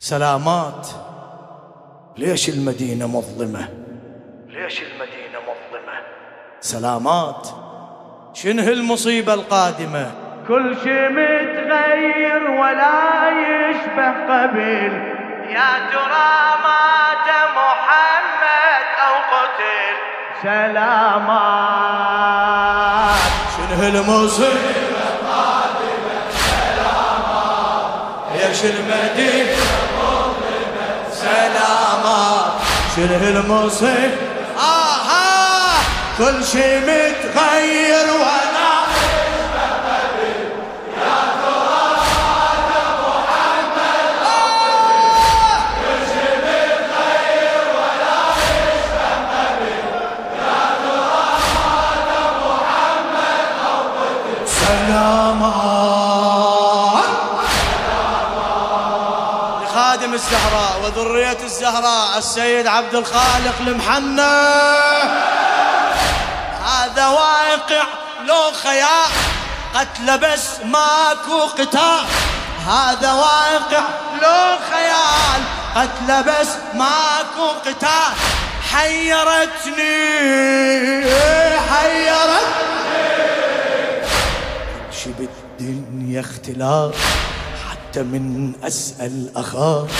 سلامات. ليش المدينة مظلمة؟ ليش المدينة مظلمة؟ سلامات. شنه المصيبة القادمة؟ كل شي متغير ولا يشبه قبل يا ترى مات محمد أو قتل سلامات. شنه المصيبة ليش المدينة سلامات شنه المصير آها. كل شي متغير وأنا الزهراء السيد عبد الخالق المحنى هذا واقع لو خيال قتل بس ماكو قتال. هذا واقع لو خيال قتل بس ماكو قتال. حيرتني حيرتني. شي بالدنيا اختلاف حتى من أسأل أخاف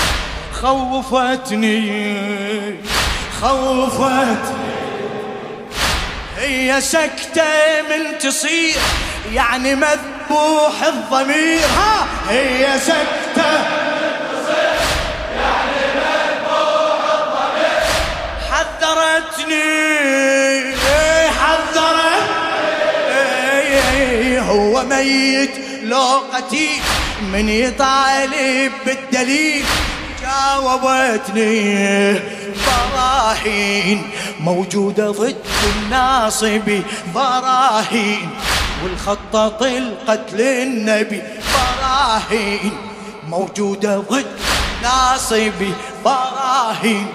خوفتني خوفتني. هي سكتة من تصير يعني مذبوح الضمير. ها هي سكتة. يعني مذبوح الضمير حذرتني. حذرتني هو ميت لو قتيل من يطالب بالدليل. جاوبتني براهين موجودة ضد الناصب براهين والخطة القتل النبي براهين موجودة ضد ناصب براهين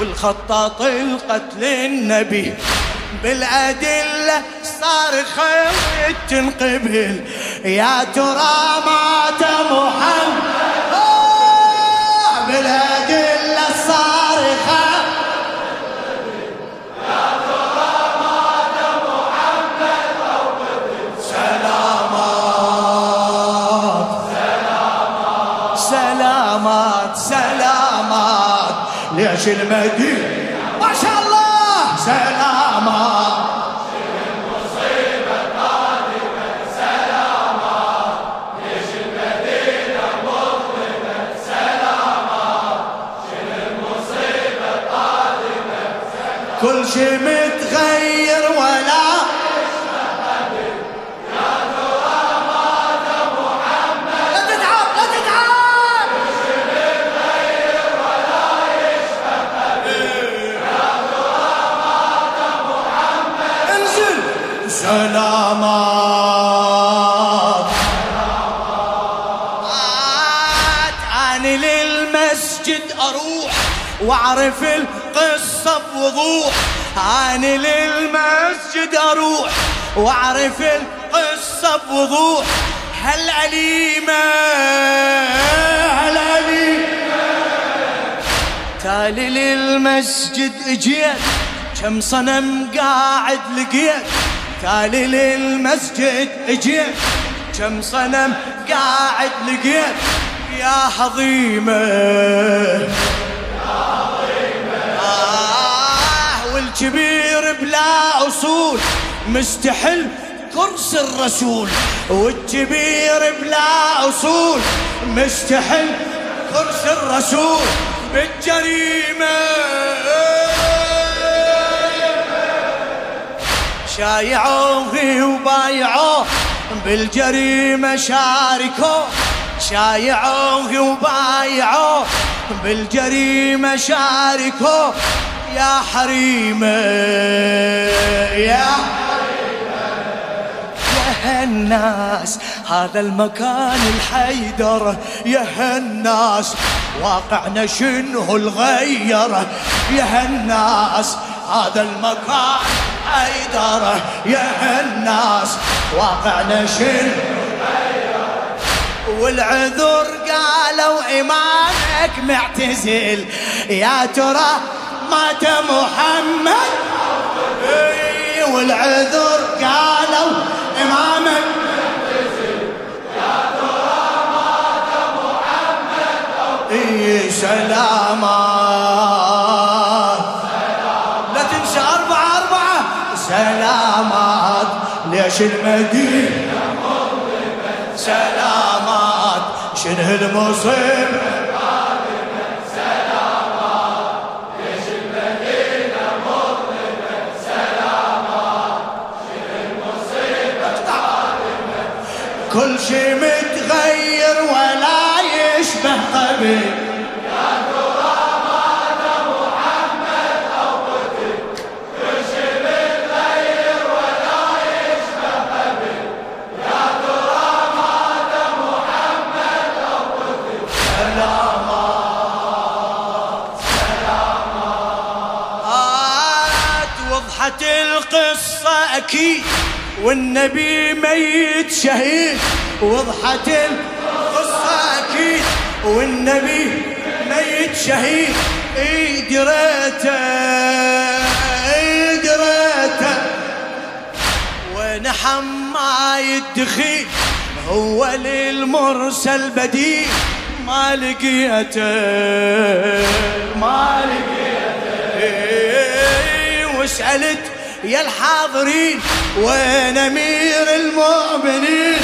والخطة القتل النبي بالأدلة صار خير تنقبل. يا ترى مات محمد؟ ليش المدينة ما شاء الله. سلامات كل شي متغير. للمسجد أروح وأعرف القصة بوضوح. أنا للمسجد أروح وأعرف القصة بوضوح. هل أليمة؟ هل أليمة؟ تالي للمسجد إجيت كم صنم قاعد لقيت. تالي للمسجد إجيت كم صنم قاعد لقيت. يا هضيمة آه والكبير بلا أصول مستحل كرسي الرسول. والكبير بلا أصول مستحل كرسي الرسول. بالجريمة. شايعوه وبايعوه بالجريمة شاركوه. شايعوه وبايعوه بالجريمة شاركوه يا حريمة يا يا هالناس هذا المكان الحيدر. يا هالناس واقعنا شنو الغير؟ يا هالناس هذا المكان حيدر. يا هالناس واقعنا شنو والعذر قالوا إمامه بعدك معتزل. يا ترى مات محمد؟ والعذر قالوا إمامك اي سلامات لا تنسى أربعة أربعة. سلامات ليش المدينة سلامات شنه المصيبة أكيد والنبي ميت شهيد وضحت القصة أكيد والنبي ميت شهيد. اي دريته اي دريته ونحم ما يدخيل هو للمرسل بديل. ما لقيته ما لقيته. إيه، وسألت يا الحاضرين وين أمير المؤمنين؟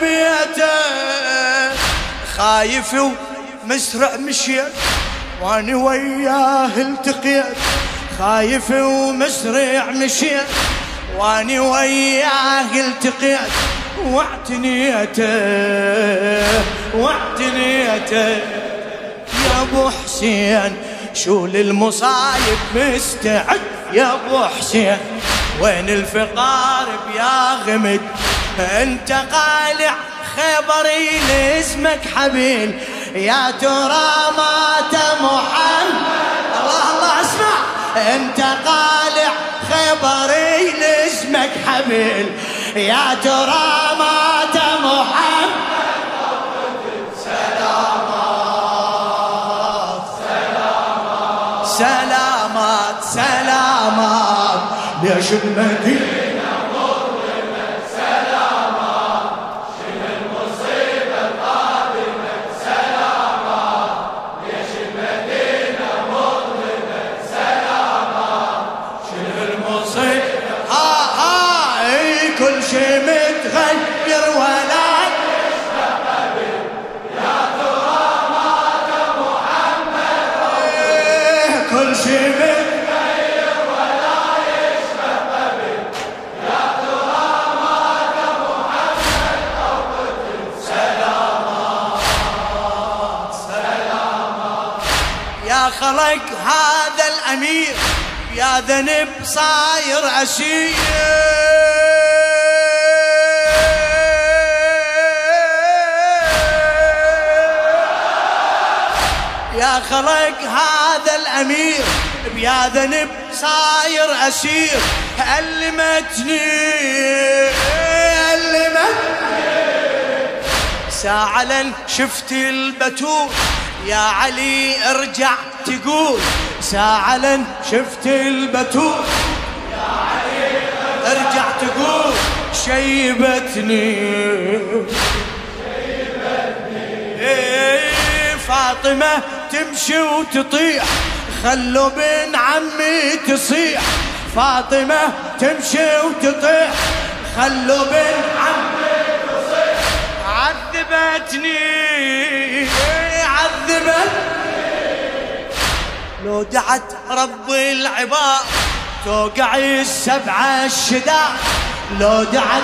بيته خايف ومسرع مشيت وأنا وياه التقيت. خايف ومسرع مشيت واني وياه التقيت واعتنيته واعتنيته يا أبو حسين شو للمصايب مستعد؟ يا أبو حسين وين الفقار بيا غمد أنت قالع خبري لاسمك حبيل يا ترى مات محمد انت قالع خبري لاسمك حبيل يا ترى مات محمد؟ سلامات سلامات. ليش المدينة الأمير يا ذنب صاير أسير يا خلق هذا الأمير بيا ذنب صاير أسير علمتني علمتني ساعة شفت البتول يا علي ارجع تقول. ساعة لن شفت البتول. يا علي أرجع تقول شيبتني. إيه، فاطمة تمشي وتطيح. خلوا بن عمي تصيح. فاطمة تمشي وتطيح. خلوا بن عمي عذبتني. عذبتني. لو دعت رب العباد توقع السبعة الشداد لو دعت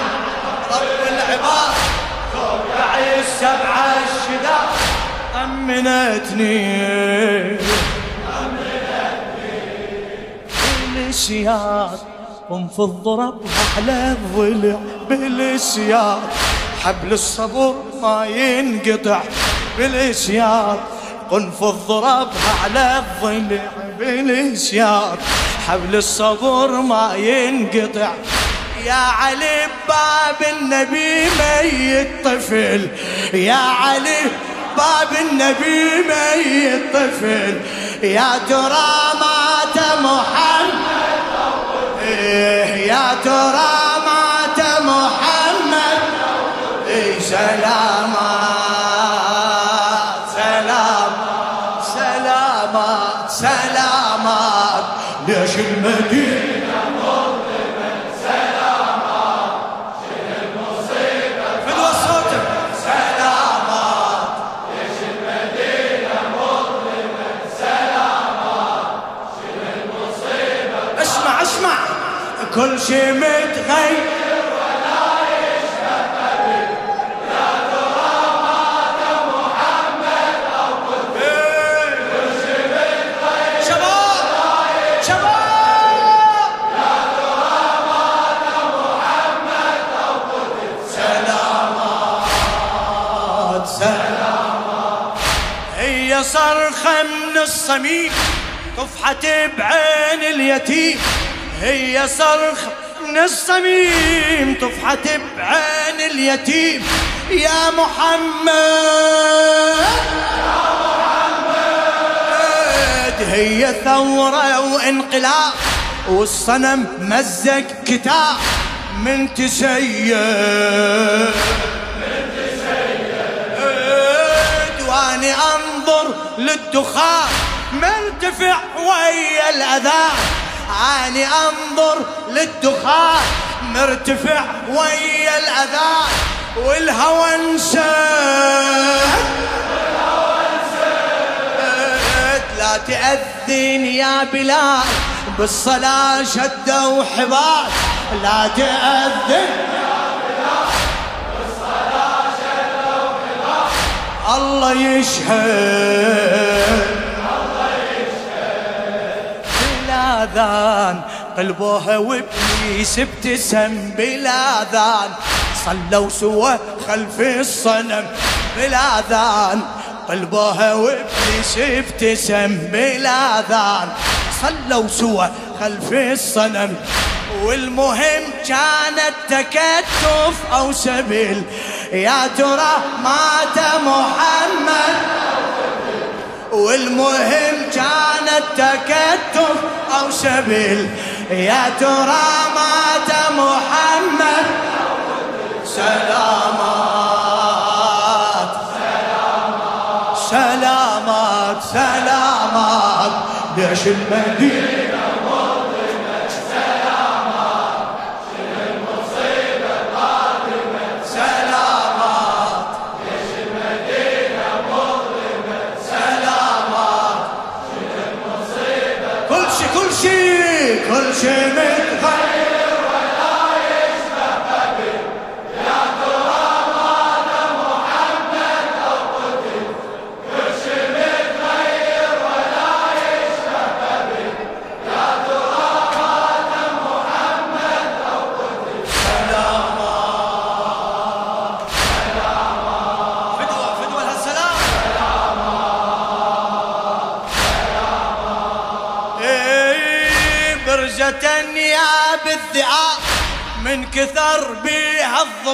رب العباد توقع السبعة الشداد أمنتني. بالسياد قم في الضرب على الضلع. بالسياد حبل الصبر ما ينقطع. بالاشياط قنفذ ضربها على الضلع بالاشياط حبل الصبر ما ينقطع. يا علي باب النبي ميت طفل. يا علي باب النبي ميت طفل. يا ترى مات محمد. يا ترى مات محمد. إيه سلامات ليش المدينة؟ فدوى صوتك؟ سلامات. اسمع اسمع. كل شي متغير. صرخة من الصميم طفحت بعين اليتيم. هي صرخة من الصميم طفحت بعين اليتيم. يا محمد هي ثورة وانقلاب والصنم مزق كتاب. من تسيد واني انظر للدخان. مرتفع ويا الأذان. اني أنظر للدخان. مرتفع ويا الأذان. والهوى انسد لا تأذن يا بلال. بالصلاة شدوا حبال لا تأذن. الله يشهد. بلا ذان قلبوها وابليس ابتسم بلا ذان صلوا سوا خلف الصنم. بلا ذان قلبوها وابليس ابتسم بلا ذان صلوا سوا خلف الصنم. والمهم كانت تكتف أو سبيل يا ترى مات محمد؟ والمهم كانت تكتف أو سبيل يا ترى مات محمد؟ سلامات. سلامات سلامات. ليش المدينة شي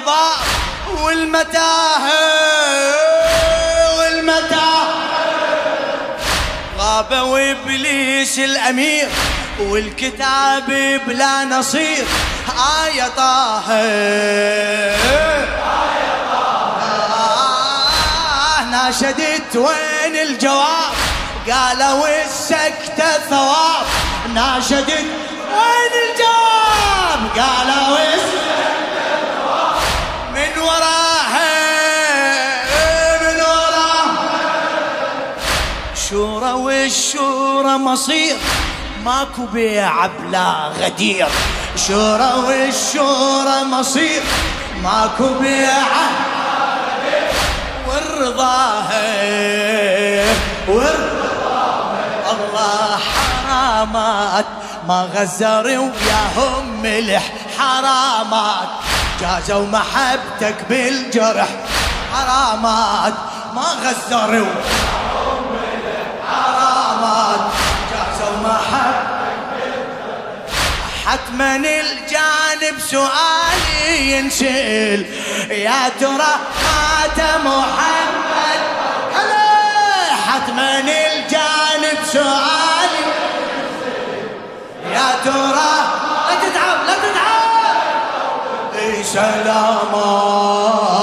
بيها الضباب والمتاهة والمتاهة. غاب وابليس الأمير والكتاب بلا نصير آية طه آه ناشدت وين الجواب؟ قالوا السكتة ثواب. ناشدت وين الجواب؟ قالوا السكتة وراها من وراها. شورى والشورى مصير ماكو بيع بلا غدير. شورى والشورى مصير ماكو بيع والرضاها والرضا الله حرامات ما غزروا وياهم ملح حرامات. جازوا محبتك بالجرح. حرامات ما غزروا. حرامات جازوا ما حد حتما الجانب سؤالي ينسل يا ترى مات محمد؟ حتما الجانب سؤالي يا ترى لا تتعب لا تتعب اي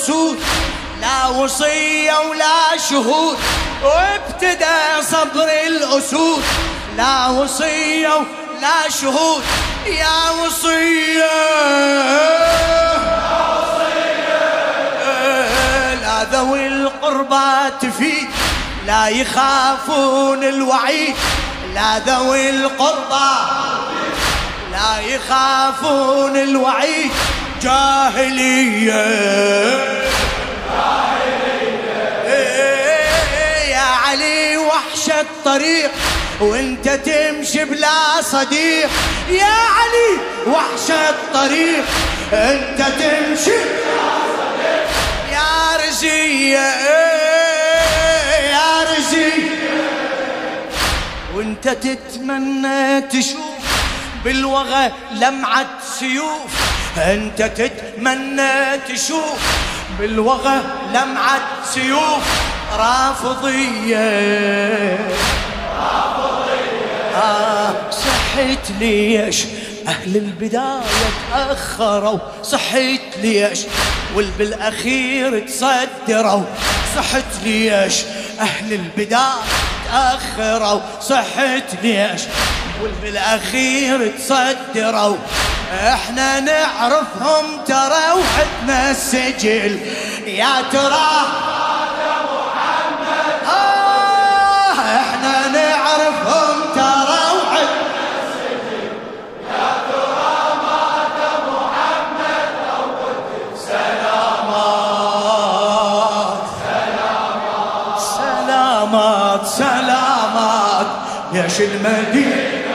الأسود لا وصية ولا شهود. وابتدى صبر الأسود. لا وصية ولا شهود. يا وصية لا ذوي القربى تفيد. لا يخافون الوعيد. لا ذوي القربى لا يخافون الوعيد. جاهلية. إيه يا علي وحش الطريق وانت تمشي بلا صديق. يا علي وحش الطريق انت تمشي بلا صديق. يا رزية إيه يا رزية وانت تتمنى تشوف بالوغى لمعة سيوف. أنت تتمنى تشوف بالوغى لمعة سيوف. رافضية. آه صحيت ليش أهل البداية تأخروا. صحيت ليش والبالأخير تصدروا. صحت ليش أهل البداية تأخروا. صحت ليش والبالأخير تصدروا. إحنا نعرفهم ترى وحدنا السجل. يا ترى آه إحنا نعرفهم ترى وحدنا سلامات. سلامات. يا شو المدينة.